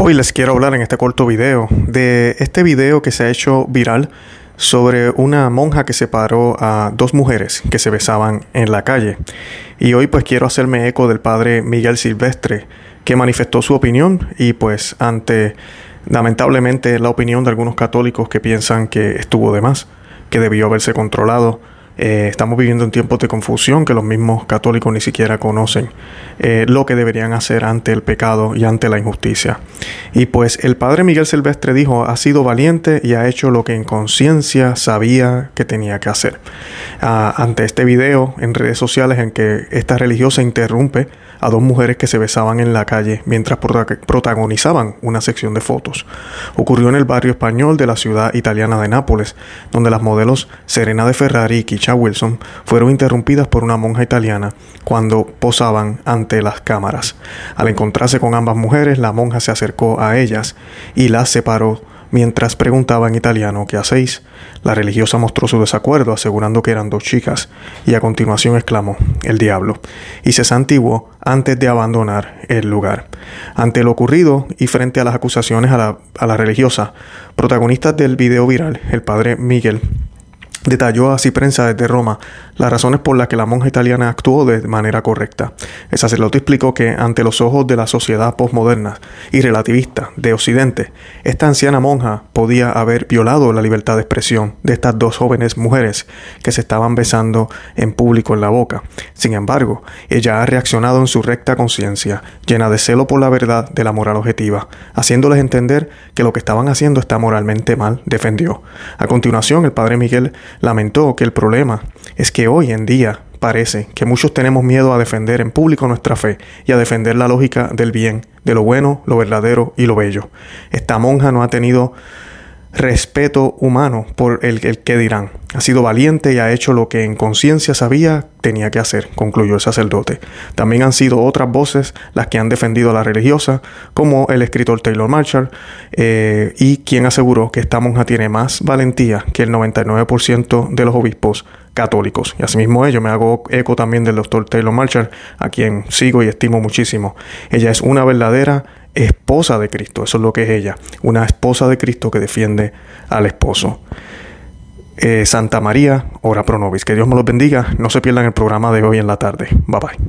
Hoy les quiero hablar en este corto video de este video que se ha hecho viral sobre una monja que separó a dos mujeres que se besaban en la calle. Y hoy pues quiero hacerme eco del padre Miguel Silvestre que manifestó su opinión y pues ante lamentablemente la opinión de algunos católicos que piensan que estuvo de más, que debió haberse controlado eh, estamos viviendo en tiempos de confusión que los mismos católicos ni siquiera conocen eh, lo que deberían hacer ante el pecado y ante la injusticia. Y pues el padre Miguel Silvestre dijo, ha sido valiente y ha hecho lo que en conciencia sabía que tenía que hacer. Ah, ante este video en redes sociales en que esta religiosa interrumpe a dos mujeres que se besaban en la calle mientras protagonizaban una sección de fotos. Ocurrió en el barrio español de la ciudad italiana de Nápoles, donde las modelos Serena de Ferrari y Wilson fueron interrumpidas por una monja italiana cuando posaban ante las cámaras. Al encontrarse con ambas mujeres, la monja se acercó a ellas y las separó Mientras preguntaba en italiano ¿qué hacéis? La religiosa mostró su desacuerdo, asegurando que eran dos chicas, y a continuación exclamó el diablo, y se santiguó antes de abandonar el lugar. Ante lo ocurrido y frente a las acusaciones a la, a la religiosa, protagonistas del video viral, el padre Miguel Detalló así prensa desde Roma las razones por las que la monja italiana actuó de manera correcta. El sacerdote explicó que ante los ojos de la sociedad postmoderna y relativista de Occidente, esta anciana monja podía haber violado la libertad de expresión de estas dos jóvenes mujeres que se estaban besando en público en la boca. Sin embargo, ella ha reaccionado en su recta conciencia, llena de celo por la verdad de la moral objetiva, haciéndoles entender que lo que estaban haciendo está moralmente mal, defendió. A continuación, el padre Miguel lamentó que el problema es que hoy en día parece que muchos tenemos miedo a defender en público nuestra fe y a defender la lógica del bien, de lo bueno, lo verdadero y lo bello. Esta monja no ha tenido respeto humano por el, que dirán. Ha sido valiente y ha hecho lo que en conciencia sabía tenía que hacer, concluyó el sacerdote. También han sido otras voces las que han defendido a la religiosa, como el escritor Taylor Marshall, eh, y quien aseguró que esta monja tiene más valentía que el 99% de los obispos católicos. Y asimismo ello me hago eco también del doctor Taylor Marshall, a quien sigo y estimo muchísimo. Ella es una verdadera esposa de Cristo, eso es lo que es ella, una esposa de Cristo que defiende al esposo. Eh, Santa María, ora pro nobis. Que Dios me los bendiga. No se pierdan el programa de hoy en la tarde. Bye bye.